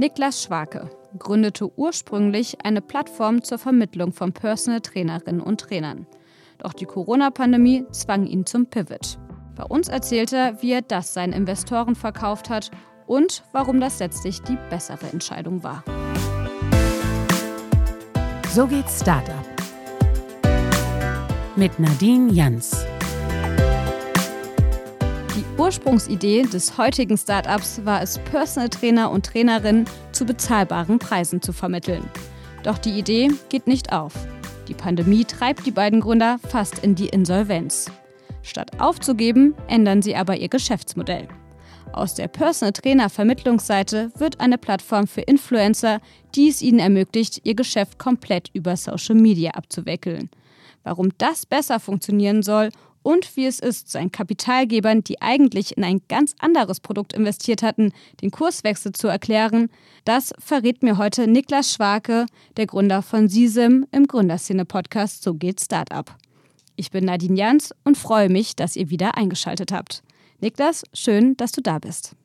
Niklas Schwake gründete ursprünglich eine Plattform zur Vermittlung von Personal Trainerinnen und Trainern. Doch die Corona-Pandemie zwang ihn zum Pivot. Bei uns erzählt er, wie er das seinen Investoren verkauft hat und warum das letztlich die bessere Entscheidung war. So geht Startup. Mit Nadine Jans. Die Ursprungsidee des heutigen Startups war es, Personal Trainer und Trainerinnen zu bezahlbaren Preisen zu vermitteln. Doch die Idee geht nicht auf. Die Pandemie treibt die beiden Gründer fast in die Insolvenz. Statt aufzugeben, ändern sie aber ihr Geschäftsmodell. Aus der Personal Trainer Vermittlungsseite wird eine Plattform für Influencer, die es ihnen ermöglicht, ihr Geschäft komplett über Social Media abzuwickeln. Warum das besser funktionieren soll und wie es ist, seinen Kapitalgebern, die eigentlich in ein ganz anderes Produkt investiert hatten, den Kurswechsel zu erklären, das verrät mir heute Niklas Schwake, der Gründer von Sisem im Gründerszene-Podcast So geht Startup. Ich bin Nadine Jans und freue mich, dass ihr wieder eingeschaltet habt. Niklas, schön, dass du da bist.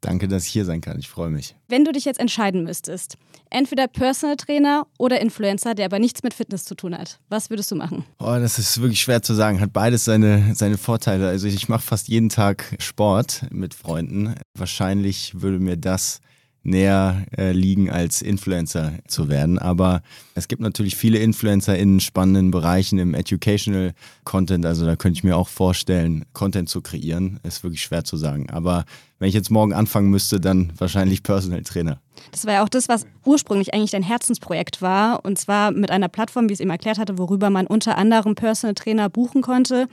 Danke, dass ich hier sein kann. Ich freue mich. Wenn du dich jetzt entscheiden müsstest, entweder Personal Trainer oder Influencer, der aber nichts mit Fitness zu tun hat, was würdest du machen? Oh, das ist wirklich schwer zu sagen. Hat beides seine, seine Vorteile. Also ich mache fast jeden Tag Sport mit Freunden. Wahrscheinlich würde mir das näher äh, liegen, als Influencer zu werden. Aber es gibt natürlich viele Influencer in spannenden Bereichen im Educational Content. Also da könnte ich mir auch vorstellen, Content zu kreieren. Ist wirklich schwer zu sagen. Aber wenn ich jetzt morgen anfangen müsste, dann wahrscheinlich Personal Trainer. Das war ja auch das, was ursprünglich eigentlich dein Herzensprojekt war. Und zwar mit einer Plattform, wie ich es eben erklärt hatte, worüber man unter anderem Personal Trainer buchen konnte.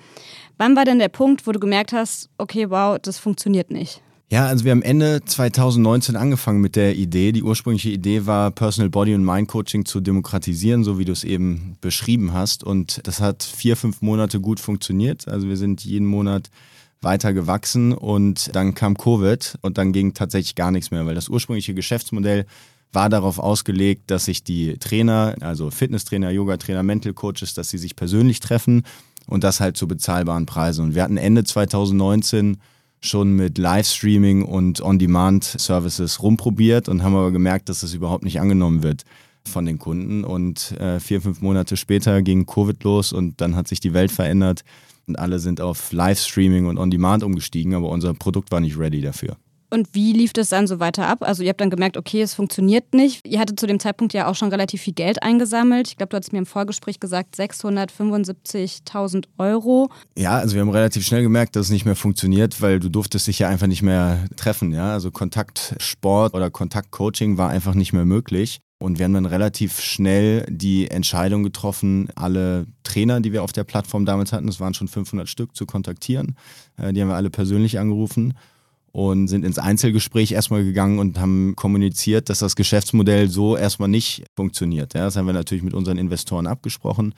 Wann war denn der Punkt, wo du gemerkt hast, okay, wow, das funktioniert nicht? Ja, also wir haben Ende 2019 angefangen mit der Idee. Die ursprüngliche Idee war, Personal Body und Mind Coaching zu demokratisieren, so wie du es eben beschrieben hast. Und das hat vier, fünf Monate gut funktioniert. Also wir sind jeden Monat weiter gewachsen und dann kam Covid und dann ging tatsächlich gar nichts mehr, weil das ursprüngliche Geschäftsmodell war darauf ausgelegt, dass sich die Trainer, also Fitnesstrainer, Yoga-Trainer, Mental Coaches, dass sie sich persönlich treffen und das halt zu bezahlbaren Preisen. Und wir hatten Ende 2019 schon mit Livestreaming und On-Demand-Services rumprobiert und haben aber gemerkt, dass das überhaupt nicht angenommen wird von den Kunden. Und äh, vier, fünf Monate später ging Covid los und dann hat sich die Welt verändert und alle sind auf Livestreaming und On-Demand umgestiegen, aber unser Produkt war nicht ready dafür. Und wie lief das dann so weiter ab? Also ihr habt dann gemerkt, okay, es funktioniert nicht. Ihr hattet zu dem Zeitpunkt ja auch schon relativ viel Geld eingesammelt. Ich glaube, du hast mir im Vorgespräch gesagt 675.000 Euro. Ja, also wir haben relativ schnell gemerkt, dass es nicht mehr funktioniert, weil du durftest dich ja einfach nicht mehr treffen. Ja? Also Kontaktsport oder Kontaktcoaching war einfach nicht mehr möglich. Und wir haben dann relativ schnell die Entscheidung getroffen, alle Trainer, die wir auf der Plattform damals hatten, das waren schon 500 Stück, zu kontaktieren. Äh, die haben wir alle persönlich angerufen und sind ins Einzelgespräch erstmal gegangen und haben kommuniziert, dass das Geschäftsmodell so erstmal nicht funktioniert. Ja, das haben wir natürlich mit unseren Investoren abgesprochen,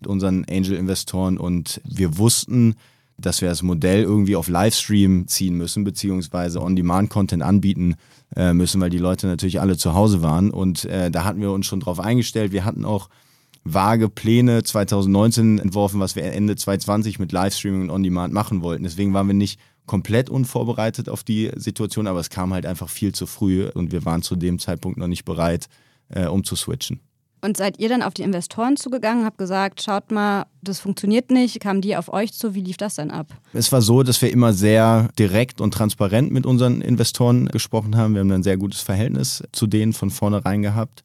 mit unseren Angel-Investoren und wir wussten, dass wir das Modell irgendwie auf Livestream ziehen müssen, beziehungsweise On-Demand-Content anbieten äh, müssen, weil die Leute natürlich alle zu Hause waren. Und äh, da hatten wir uns schon drauf eingestellt. Wir hatten auch vage Pläne 2019 entworfen, was wir Ende 2020 mit Livestreaming und On-Demand machen wollten. Deswegen waren wir nicht komplett unvorbereitet auf die Situation, aber es kam halt einfach viel zu früh und wir waren zu dem Zeitpunkt noch nicht bereit, äh, um zu switchen. Und seid ihr dann auf die Investoren zugegangen, habt gesagt, schaut mal, das funktioniert nicht, kamen die auf euch zu, wie lief das dann ab? Es war so, dass wir immer sehr direkt und transparent mit unseren Investoren gesprochen haben. Wir haben ein sehr gutes Verhältnis zu denen von vornherein gehabt.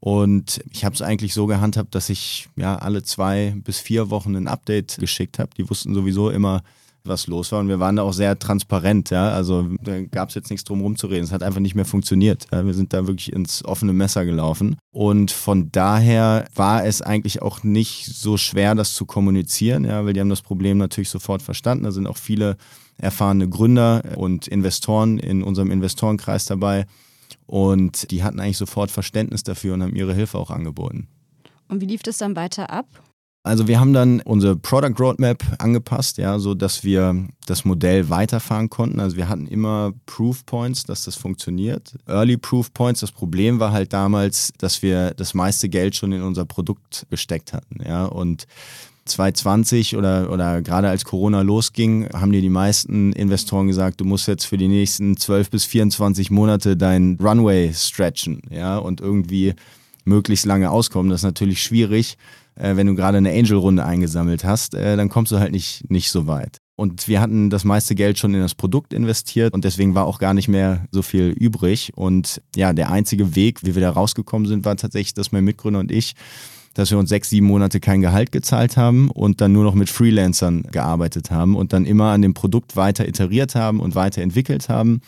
Und ich habe es eigentlich so gehandhabt, dass ich ja alle zwei bis vier Wochen ein Update geschickt habe. Die wussten sowieso immer, was los war. Und wir waren da auch sehr transparent, ja. Also da gab es jetzt nichts drum rumzureden. Es hat einfach nicht mehr funktioniert. Ja? Wir sind da wirklich ins offene Messer gelaufen. Und von daher war es eigentlich auch nicht so schwer, das zu kommunizieren, ja, weil die haben das Problem natürlich sofort verstanden. Da sind auch viele erfahrene Gründer und Investoren in unserem Investorenkreis dabei. Und die hatten eigentlich sofort Verständnis dafür und haben ihre Hilfe auch angeboten. Und wie lief das dann weiter ab? Also wir haben dann unsere Product Roadmap angepasst, ja, so dass wir das Modell weiterfahren konnten. Also wir hatten immer Proof Points, dass das funktioniert. Early Proof Points. Das Problem war halt damals, dass wir das meiste Geld schon in unser Produkt gesteckt hatten, ja, und 2020 oder, oder gerade als Corona losging, haben dir die meisten Investoren gesagt, du musst jetzt für die nächsten 12 bis 24 Monate dein Runway stretchen, ja, und irgendwie möglichst lange auskommen. Das ist natürlich schwierig, äh, wenn du gerade eine Angel-Runde eingesammelt hast, äh, dann kommst du halt nicht, nicht so weit. Und wir hatten das meiste Geld schon in das Produkt investiert und deswegen war auch gar nicht mehr so viel übrig. Und ja, der einzige Weg, wie wir da rausgekommen sind, war tatsächlich, dass mein Mitgründer und ich dass wir uns sechs, sieben Monate kein Gehalt gezahlt haben und dann nur noch mit Freelancern gearbeitet haben und dann immer an dem Produkt weiter iteriert haben und weiterentwickelt haben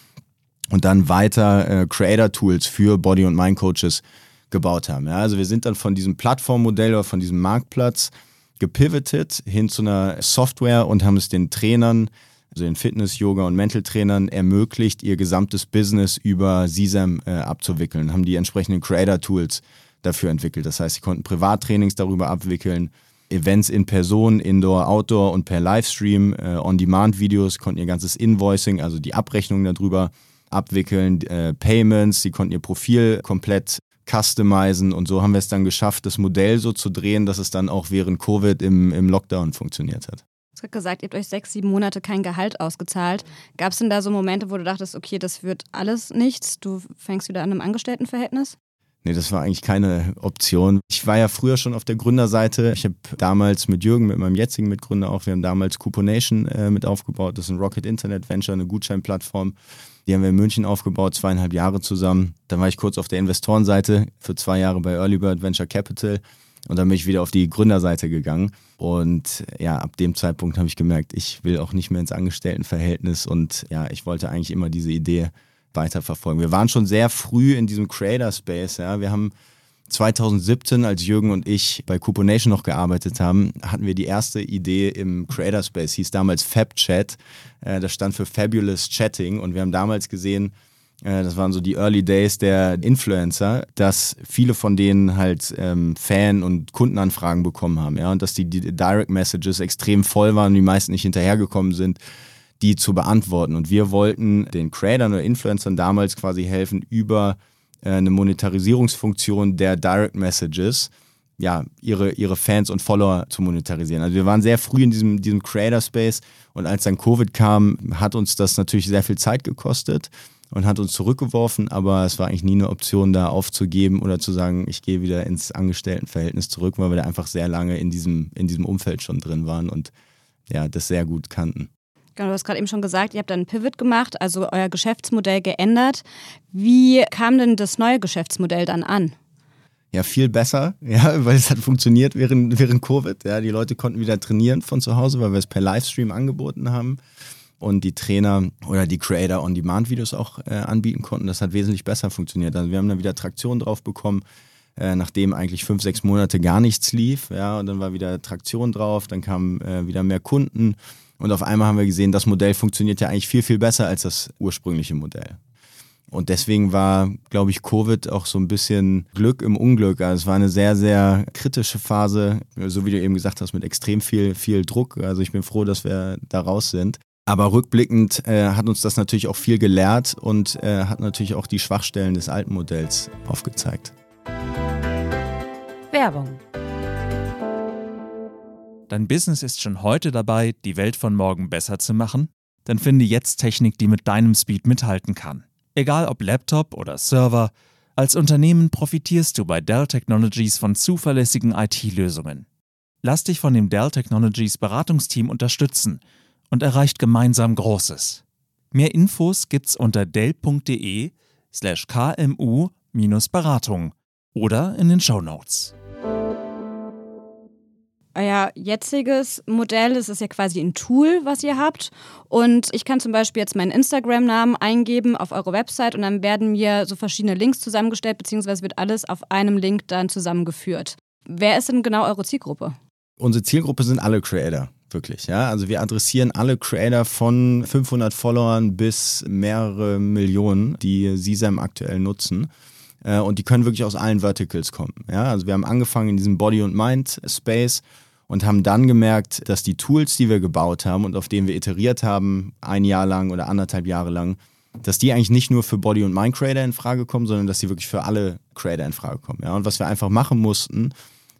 und dann weiter äh, Creator-Tools für Body- und Mind-Coaches gebaut haben. Ja, also wir sind dann von diesem Plattformmodell oder von diesem Marktplatz gepivotet hin zu einer Software und haben es den Trainern, also den Fitness-, Yoga- und Mental-Trainern ermöglicht, ihr gesamtes Business über Sisam äh, abzuwickeln, haben die entsprechenden Creator-Tools dafür entwickelt. Das heißt, sie konnten Privattrainings darüber abwickeln, Events in Person, Indoor, Outdoor und per Livestream, äh, On-Demand-Videos, konnten ihr ganzes Invoicing, also die Abrechnung darüber abwickeln, äh, Payments, sie konnten ihr Profil komplett customizen und so haben wir es dann geschafft, das Modell so zu drehen, dass es dann auch während Covid im, im Lockdown funktioniert hat. Du hast gesagt, ihr habt euch sechs, sieben Monate kein Gehalt ausgezahlt. Gab es denn da so Momente, wo du dachtest, okay, das wird alles nichts, du fängst wieder an einem Angestelltenverhältnis? Nee, das war eigentlich keine Option. Ich war ja früher schon auf der Gründerseite. Ich habe damals mit Jürgen, mit meinem jetzigen Mitgründer auch, wir haben damals Couponation äh, mit aufgebaut. Das ist ein Rocket Internet Venture, eine Gutscheinplattform. Die haben wir in München aufgebaut, zweieinhalb Jahre zusammen. Dann war ich kurz auf der Investorenseite für zwei Jahre bei Early Bird Venture Capital. Und dann bin ich wieder auf die Gründerseite gegangen. Und ja, ab dem Zeitpunkt habe ich gemerkt, ich will auch nicht mehr ins Angestelltenverhältnis. Und ja, ich wollte eigentlich immer diese Idee weiterverfolgen. Wir waren schon sehr früh in diesem Creator Space. Ja. Wir haben 2017, als Jürgen und ich bei Couponation noch gearbeitet haben, hatten wir die erste Idee im Creator Space, hieß damals FabChat. Äh, das stand für Fabulous Chatting und wir haben damals gesehen, äh, das waren so die Early Days der Influencer, dass viele von denen halt ähm, Fan- und Kundenanfragen bekommen haben, ja, und dass die, die Direct Messages extrem voll waren die meisten nicht hinterhergekommen sind die zu beantworten. Und wir wollten den Creators oder Influencern damals quasi helfen, über eine Monetarisierungsfunktion der Direct Messages ja, ihre, ihre Fans und Follower zu monetarisieren. Also wir waren sehr früh in diesem, diesem Creator-Space und als dann Covid kam, hat uns das natürlich sehr viel Zeit gekostet und hat uns zurückgeworfen, aber es war eigentlich nie eine Option, da aufzugeben oder zu sagen, ich gehe wieder ins Angestelltenverhältnis zurück, weil wir da einfach sehr lange in diesem, in diesem Umfeld schon drin waren und ja, das sehr gut kannten. Genau, du hast gerade eben schon gesagt, ihr habt dann einen Pivot gemacht, also euer Geschäftsmodell geändert. Wie kam denn das neue Geschäftsmodell dann an? Ja, viel besser, ja, weil es hat funktioniert während, während Covid. Ja, die Leute konnten wieder trainieren von zu Hause, weil wir es per Livestream angeboten haben und die Trainer oder die Creator On-Demand-Videos auch äh, anbieten konnten. Das hat wesentlich besser funktioniert. Also wir haben dann wieder Traktion drauf bekommen, äh, nachdem eigentlich fünf, sechs Monate gar nichts lief. Ja, und dann war wieder Traktion drauf, dann kamen äh, wieder mehr Kunden und auf einmal haben wir gesehen, das Modell funktioniert ja eigentlich viel, viel besser als das ursprüngliche Modell. Und deswegen war, glaube ich, Covid auch so ein bisschen Glück im Unglück. Also es war eine sehr, sehr kritische Phase, so wie du eben gesagt hast, mit extrem viel, viel Druck. Also ich bin froh, dass wir da raus sind. Aber rückblickend äh, hat uns das natürlich auch viel gelehrt und äh, hat natürlich auch die Schwachstellen des alten Modells aufgezeigt. Werbung Dein Business ist schon heute dabei, die Welt von morgen besser zu machen? Dann finde jetzt Technik, die mit deinem Speed mithalten kann. Egal ob Laptop oder Server, als Unternehmen profitierst du bei Dell Technologies von zuverlässigen IT-Lösungen. Lass dich von dem Dell Technologies Beratungsteam unterstützen und erreicht gemeinsam Großes. Mehr Infos gibt's unter dell.de slash kmu-beratung oder in den Show Notes euer jetziges Modell, es ist ja quasi ein Tool, was ihr habt. Und ich kann zum Beispiel jetzt meinen Instagram-Namen eingeben auf eure Website und dann werden mir so verschiedene Links zusammengestellt, beziehungsweise wird alles auf einem Link dann zusammengeführt. Wer ist denn genau eure Zielgruppe? Unsere Zielgruppe sind alle Creator, wirklich. Ja? Also wir adressieren alle Creator von 500 Followern bis mehrere Millionen, die SISAM aktuell nutzen. Äh, und die können wirklich aus allen Verticals kommen. Ja? Also wir haben angefangen in diesem Body- und Mind-Space und haben dann gemerkt, dass die Tools, die wir gebaut haben und auf denen wir iteriert haben, ein Jahr lang oder anderthalb Jahre lang, dass die eigentlich nicht nur für Body- und Mind-Creator in Frage kommen, sondern dass sie wirklich für alle Creator in Frage kommen. Ja? Und was wir einfach machen mussten,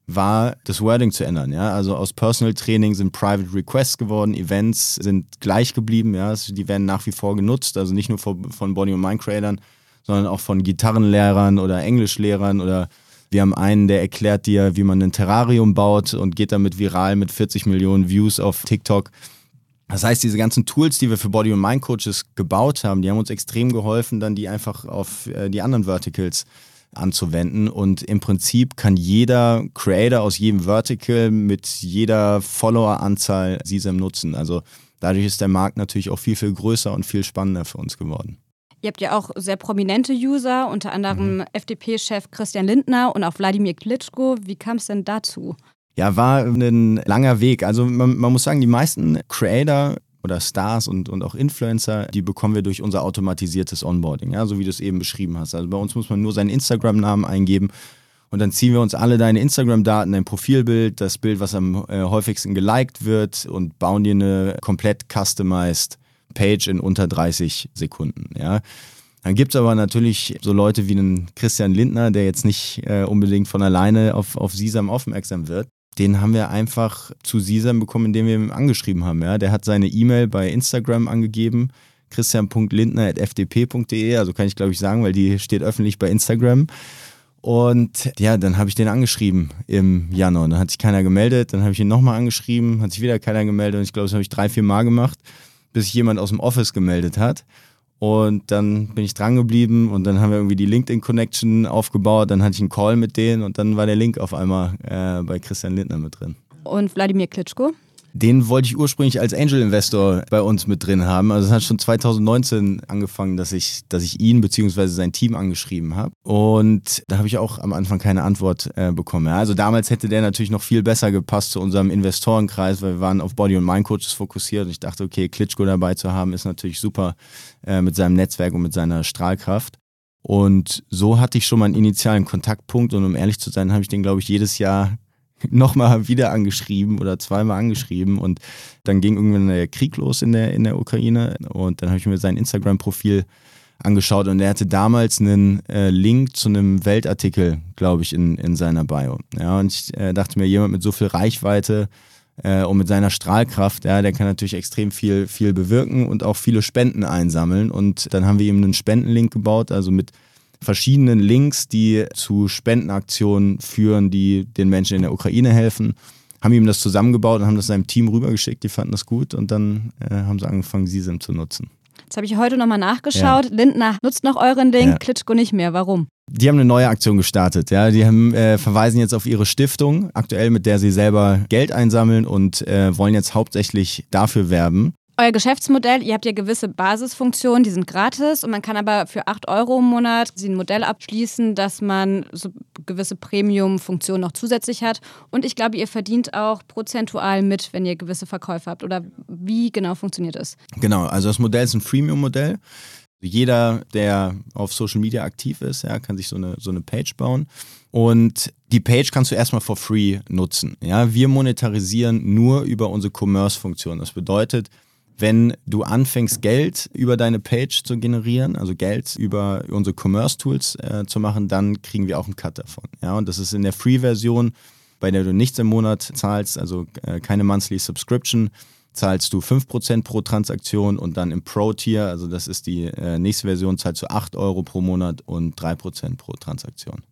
war das Wording zu ändern. Ja? Also aus Personal Training sind Private Requests geworden, Events sind gleich geblieben, ja? Die werden nach wie vor genutzt, also nicht nur von Body- und Mind-Creatern, sondern auch von Gitarrenlehrern oder Englischlehrern oder wir haben einen, der erklärt dir, wie man ein Terrarium baut und geht damit viral mit 40 Millionen Views auf TikTok. Das heißt, diese ganzen Tools, die wir für Body- und Mind-Coaches gebaut haben, die haben uns extrem geholfen, dann die einfach auf äh, die anderen Verticals anzuwenden. Und im Prinzip kann jeder Creator aus jedem Vertical mit jeder Follower-Anzahl SISM nutzen. Also dadurch ist der Markt natürlich auch viel, viel größer und viel spannender für uns geworden. Ihr habt ja auch sehr prominente User, unter anderem mhm. FDP-Chef Christian Lindner und auch Wladimir Klitschko. Wie kam es denn dazu? Ja, war ein langer Weg. Also man, man muss sagen, die meisten Creator oder Stars und, und auch Influencer, die bekommen wir durch unser automatisiertes Onboarding, ja, so wie du es eben beschrieben hast. Also bei uns muss man nur seinen Instagram-Namen eingeben und dann ziehen wir uns alle deine Instagram-Daten, dein Profilbild, das Bild, was am äh, häufigsten geliked wird und bauen dir eine komplett customized Page in unter 30 Sekunden, ja. Dann gibt es aber natürlich so Leute wie einen Christian Lindner, der jetzt nicht äh, unbedingt von alleine auf, auf Sisam aufmerksam wird den haben wir einfach zu Sisam bekommen, indem wir ihn angeschrieben haben. Ja? Der hat seine E-Mail bei Instagram angegeben, christian.lindner.fdp.de, also kann ich glaube ich sagen, weil die steht öffentlich bei Instagram. Und ja, dann habe ich den angeschrieben im Januar. Dann hat sich keiner gemeldet. Dann habe ich ihn nochmal angeschrieben, hat sich wieder keiner gemeldet. Und ich glaube, das habe ich drei, vier Mal gemacht, bis sich jemand aus dem Office gemeldet hat. Und dann bin ich dran geblieben und dann haben wir irgendwie die LinkedIn-Connection aufgebaut. Dann hatte ich einen Call mit denen und dann war der Link auf einmal äh, bei Christian Lindner mit drin. Und Wladimir Klitschko? Den wollte ich ursprünglich als Angel Investor bei uns mit drin haben. Also es hat schon 2019 angefangen, dass ich, dass ich ihn bzw. sein Team angeschrieben habe. Und da habe ich auch am Anfang keine Antwort äh, bekommen. Ja, also damals hätte der natürlich noch viel besser gepasst zu unserem Investorenkreis, weil wir waren auf Body- und Mind-Coaches fokussiert. Und ich dachte, okay, Klitschko dabei zu haben, ist natürlich super äh, mit seinem Netzwerk und mit seiner Strahlkraft. Und so hatte ich schon mal einen initialen Kontaktpunkt und um ehrlich zu sein, habe ich den, glaube ich, jedes Jahr nochmal wieder angeschrieben oder zweimal angeschrieben und dann ging irgendwann der Krieg los in der, in der Ukraine und dann habe ich mir sein Instagram-Profil angeschaut und er hatte damals einen äh, Link zu einem Weltartikel, glaube ich, in, in seiner Bio. Ja, und ich äh, dachte mir, jemand mit so viel Reichweite äh, und mit seiner Strahlkraft, ja, der kann natürlich extrem viel, viel bewirken und auch viele Spenden einsammeln. Und dann haben wir ihm einen Spendenlink gebaut, also mit verschiedenen Links, die zu Spendenaktionen führen, die den Menschen in der Ukraine helfen. Haben ihm das zusammengebaut und haben das seinem Team rübergeschickt. Die fanden das gut und dann äh, haben sie angefangen, Sisem zu nutzen. Jetzt habe ich heute nochmal nachgeschaut. Ja. Lindner nutzt noch euren Link, ja. Klitschko nicht mehr. Warum? Die haben eine neue Aktion gestartet. Ja, die haben, äh, verweisen jetzt auf ihre Stiftung, aktuell mit der sie selber Geld einsammeln und äh, wollen jetzt hauptsächlich dafür werben. Euer Geschäftsmodell, ihr habt ja gewisse Basisfunktionen, die sind gratis und man kann aber für 8 Euro im Monat ein Modell abschließen, dass man so gewisse Premium-Funktionen noch zusätzlich hat. Und ich glaube, ihr verdient auch prozentual mit, wenn ihr gewisse Verkäufe habt. Oder wie genau funktioniert das? Genau, also das Modell ist ein Freemium-Modell. Jeder, der auf Social Media aktiv ist, ja, kann sich so eine, so eine Page bauen. Und die Page kannst du erstmal for free nutzen. Ja, wir monetarisieren nur über unsere Commerce-Funktion. Das bedeutet, wenn du anfängst, Geld über deine Page zu generieren, also Geld über unsere Commerce-Tools äh, zu machen, dann kriegen wir auch einen Cut davon. Ja, und das ist in der Free-Version, bei der du nichts im Monat zahlst, also äh, keine Monthly Subscription, zahlst du 5% pro Transaktion und dann im Pro-Tier, also das ist die äh, nächste Version, zahlst du 8 Euro pro Monat und 3% pro Transaktion.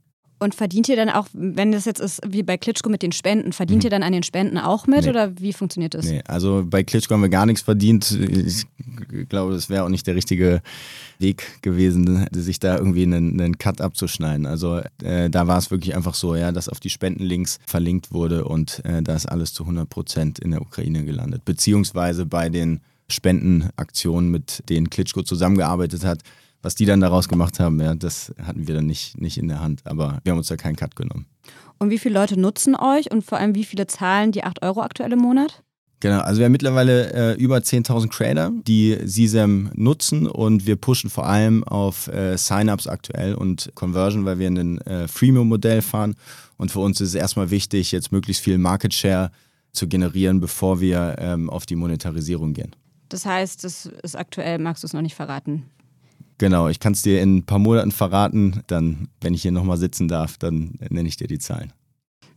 Und verdient ihr dann auch, wenn das jetzt ist wie bei Klitschko mit den Spenden, verdient mhm. ihr dann an den Spenden auch mit nee. oder wie funktioniert das? Nee, also bei Klitschko haben wir gar nichts verdient. Ich glaube, das wäre auch nicht der richtige Weg gewesen, sich da irgendwie einen, einen Cut abzuschneiden. Also äh, da war es wirklich einfach so, ja, dass auf die Spendenlinks verlinkt wurde und äh, da ist alles zu 100 Prozent in der Ukraine gelandet. Beziehungsweise bei den Spendenaktionen, mit denen Klitschko zusammengearbeitet hat, was die dann daraus gemacht haben, ja, das hatten wir dann nicht, nicht in der Hand. Aber wir haben uns da keinen Cut genommen. Und wie viele Leute nutzen euch und vor allem wie viele zahlen die 8 Euro aktuell im Monat? Genau, also wir haben mittlerweile äh, über 10.000 Creator, die CSAM nutzen und wir pushen vor allem auf äh, Sign-ups aktuell und Conversion, weil wir ein äh, Freemium-Modell fahren und für uns ist es erstmal wichtig, jetzt möglichst viel Market Share zu generieren, bevor wir ähm, auf die Monetarisierung gehen. Das heißt, das ist aktuell, magst du es noch nicht verraten? Genau, ich kann es dir in ein paar Monaten verraten. Dann, wenn ich hier nochmal sitzen darf, dann nenne ich dir die Zahlen.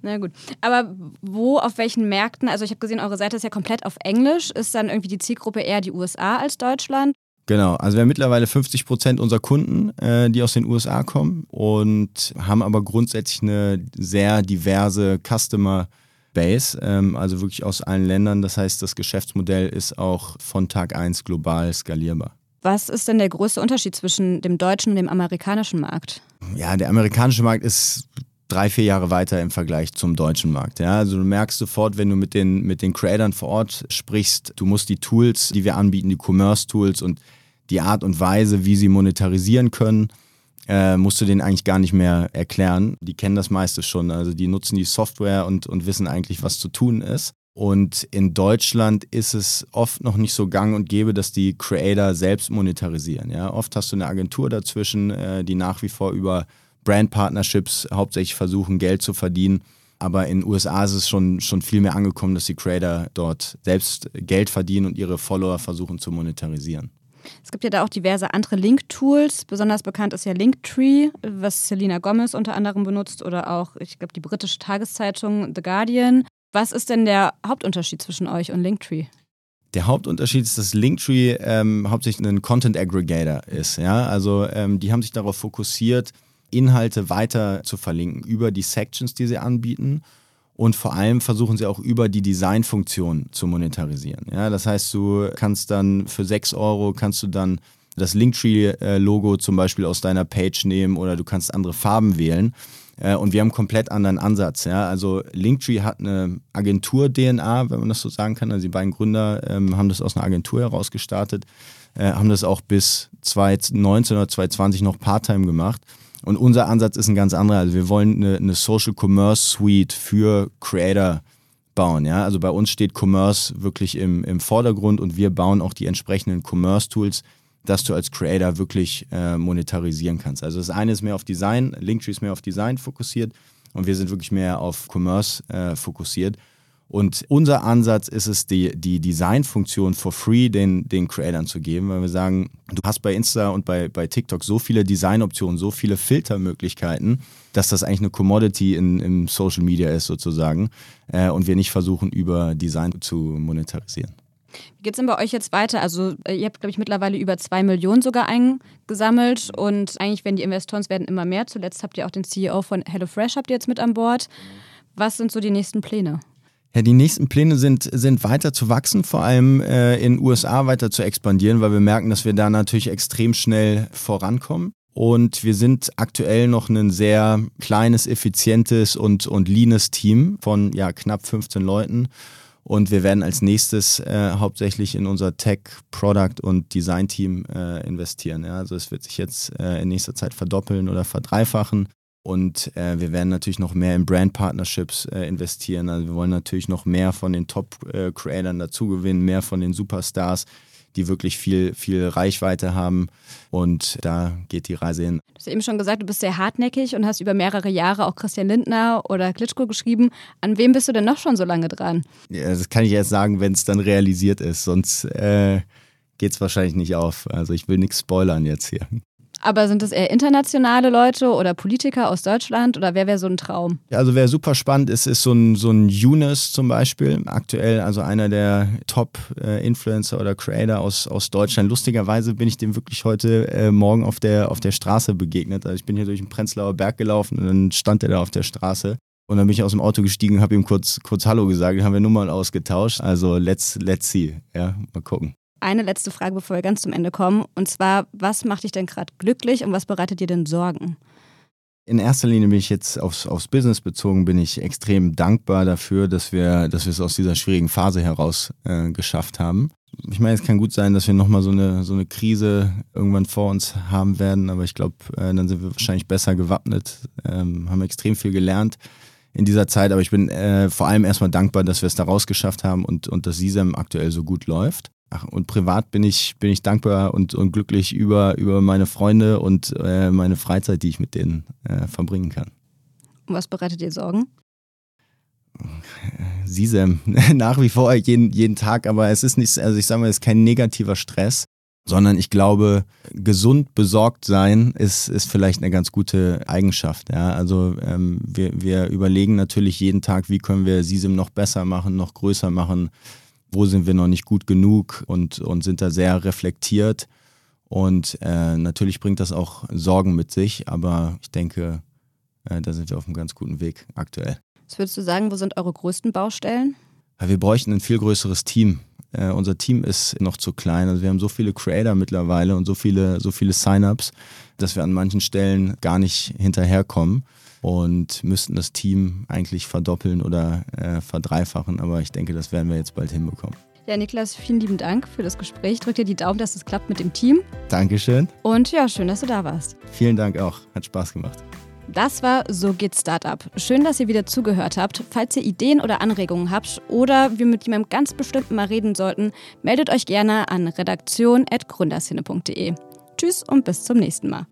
Na gut. Aber wo, auf welchen Märkten? Also ich habe gesehen, eure Seite ist ja komplett auf Englisch. Ist dann irgendwie die Zielgruppe eher die USA als Deutschland? Genau, also wir haben mittlerweile 50 Prozent unserer Kunden, äh, die aus den USA kommen und haben aber grundsätzlich eine sehr diverse Customer Base, ähm, also wirklich aus allen Ländern. Das heißt, das Geschäftsmodell ist auch von Tag 1 global skalierbar. Was ist denn der größte Unterschied zwischen dem deutschen und dem amerikanischen Markt? Ja, der amerikanische Markt ist drei, vier Jahre weiter im Vergleich zum deutschen Markt. Ja, also du merkst sofort, wenn du mit den, mit den Creatern vor Ort sprichst, du musst die Tools, die wir anbieten, die Commerce-Tools und die Art und Weise, wie sie monetarisieren können, äh, musst du denen eigentlich gar nicht mehr erklären. Die kennen das meiste schon. Also die nutzen die Software und, und wissen eigentlich, was zu tun ist. Und in Deutschland ist es oft noch nicht so gang und gäbe, dass die Creator selbst monetarisieren. Ja? Oft hast du eine Agentur dazwischen, äh, die nach wie vor über Brand-Partnerships hauptsächlich versuchen, Geld zu verdienen. Aber in den USA ist es schon, schon viel mehr angekommen, dass die Creator dort selbst Geld verdienen und ihre Follower versuchen zu monetarisieren. Es gibt ja da auch diverse andere Link-Tools. Besonders bekannt ist ja Linktree, was Selena Gomez unter anderem benutzt oder auch, ich glaube, die britische Tageszeitung The Guardian. Was ist denn der Hauptunterschied zwischen euch und Linktree? Der Hauptunterschied ist, dass Linktree ähm, hauptsächlich ein Content Aggregator ist. Ja? Also ähm, die haben sich darauf fokussiert, Inhalte weiter zu verlinken über die Sections, die sie anbieten. Und vor allem versuchen sie auch über die Designfunktion zu monetarisieren. Ja, das heißt, du kannst dann für 6 Euro kannst du dann das Linktree-Logo zum Beispiel aus deiner Page nehmen oder du kannst andere Farben wählen. Äh, und wir haben einen komplett anderen Ansatz. Ja? Also Linktree hat eine Agentur-DNA, wenn man das so sagen kann. Also die beiden Gründer ähm, haben das aus einer Agentur heraus gestartet, äh, haben das auch bis 2019 oder 2020 noch Part-Time gemacht. Und unser Ansatz ist ein ganz anderer. Also wir wollen eine, eine Social Commerce Suite für Creator bauen. Ja? Also bei uns steht Commerce wirklich im, im Vordergrund und wir bauen auch die entsprechenden Commerce-Tools, dass du als Creator wirklich äh, monetarisieren kannst. Also das eine ist mehr auf Design, Linktree ist mehr auf Design fokussiert und wir sind wirklich mehr auf Commerce äh, fokussiert. Und unser Ansatz ist es, die, die Designfunktion for free den, den Creatern zu geben, weil wir sagen, du hast bei Insta und bei, bei TikTok so viele Designoptionen, so viele Filtermöglichkeiten, dass das eigentlich eine Commodity in, im Social Media ist sozusagen äh, und wir nicht versuchen, über Design zu monetarisieren. Wie geht es denn bei euch jetzt weiter? Also äh, ihr habt, glaube ich, mittlerweile über zwei Millionen sogar eingesammelt und eigentlich werden die Investoren werden immer mehr. Zuletzt habt ihr auch den CEO von HelloFresh habt ihr jetzt mit an Bord. Was sind so die nächsten Pläne? Ja, die nächsten Pläne sind, sind weiter zu wachsen, vor allem äh, in den USA weiter zu expandieren, weil wir merken, dass wir da natürlich extrem schnell vorankommen. Und wir sind aktuell noch ein sehr kleines, effizientes und, und leanes Team von ja, knapp 15 Leuten. Und wir werden als nächstes äh, hauptsächlich in unser Tech, Product und Design Team äh, investieren. Ja? Also es wird sich jetzt äh, in nächster Zeit verdoppeln oder verdreifachen. Und äh, wir werden natürlich noch mehr in Brand-Partnerships äh, investieren. Also wir wollen natürlich noch mehr von den Top-Creatern dazu gewinnen, mehr von den Superstars, die wirklich viel, viel Reichweite haben. Und da geht die Reise hin. Du hast eben schon gesagt, du bist sehr hartnäckig und hast über mehrere Jahre auch Christian Lindner oder Klitschko geschrieben. An wem bist du denn noch schon so lange dran? Ja, das kann ich erst sagen, wenn es dann realisiert ist. Sonst äh, geht es wahrscheinlich nicht auf. Also ich will nichts spoilern jetzt hier. Aber sind das eher internationale Leute oder Politiker aus Deutschland oder wer wäre so ein Traum? Ja, also wer super spannend ist, ist so ein, so ein Yunus zum Beispiel. Aktuell also einer der Top-Influencer oder Creator aus, aus Deutschland. Lustigerweise bin ich dem wirklich heute äh, Morgen auf der, auf der Straße begegnet. Also ich bin hier durch den Prenzlauer Berg gelaufen und dann stand er da auf der Straße. Und dann bin ich aus dem Auto gestiegen habe ihm kurz, kurz Hallo gesagt. Haben wir Nummern ausgetauscht. Also let's, let's see. Ja, mal gucken eine letzte Frage, bevor wir ganz zum Ende kommen. Und zwar, was macht dich denn gerade glücklich und was bereitet dir denn Sorgen? In erster Linie bin ich jetzt aufs, aufs Business bezogen, bin ich extrem dankbar dafür, dass wir, dass wir es aus dieser schwierigen Phase heraus äh, geschafft haben. Ich meine, es kann gut sein, dass wir nochmal so eine, so eine Krise irgendwann vor uns haben werden, aber ich glaube, äh, dann sind wir wahrscheinlich besser gewappnet, ähm, haben extrem viel gelernt in dieser Zeit, aber ich bin äh, vor allem erstmal dankbar, dass wir es da rausgeschafft haben und, und dass SISEM aktuell so gut läuft. Ach, und privat bin ich, bin ich dankbar und, und glücklich über, über meine Freunde und äh, meine Freizeit, die ich mit denen äh, verbringen kann. Und was bereitet dir Sorgen? Sisem, nach wie vor jeden, jeden Tag, aber es ist nicht, also ich sage mal, es ist kein negativer Stress. sondern ich glaube, gesund besorgt sein ist, ist vielleicht eine ganz gute Eigenschaft. Ja? Also ähm, wir, wir überlegen natürlich jeden Tag, wie können wir SISIM noch besser machen, noch größer machen, wo sind wir noch nicht gut genug und, und sind da sehr reflektiert. Und äh, natürlich bringt das auch Sorgen mit sich, aber ich denke, äh, da sind wir auf einem ganz guten Weg aktuell. Was würdest du sagen, wo sind eure größten Baustellen? Wir bräuchten ein viel größeres Team. Äh, unser Team ist noch zu klein. Also wir haben so viele Creator mittlerweile und so viele, so viele Sign-ups, dass wir an manchen Stellen gar nicht hinterherkommen und müssten das Team eigentlich verdoppeln oder äh, verdreifachen. Aber ich denke, das werden wir jetzt bald hinbekommen. Ja, Niklas, vielen lieben Dank für das Gespräch. Drück dir die Daumen, dass es klappt mit dem Team. Dankeschön. Und ja, schön, dass du da warst. Vielen Dank auch. Hat Spaß gemacht. Das war So geht Startup. Schön, dass ihr wieder zugehört habt. Falls ihr Ideen oder Anregungen habt oder wir mit jemandem ganz bestimmten mal reden sollten, meldet euch gerne an redaktion.gründerszene.de. Tschüss und bis zum nächsten Mal.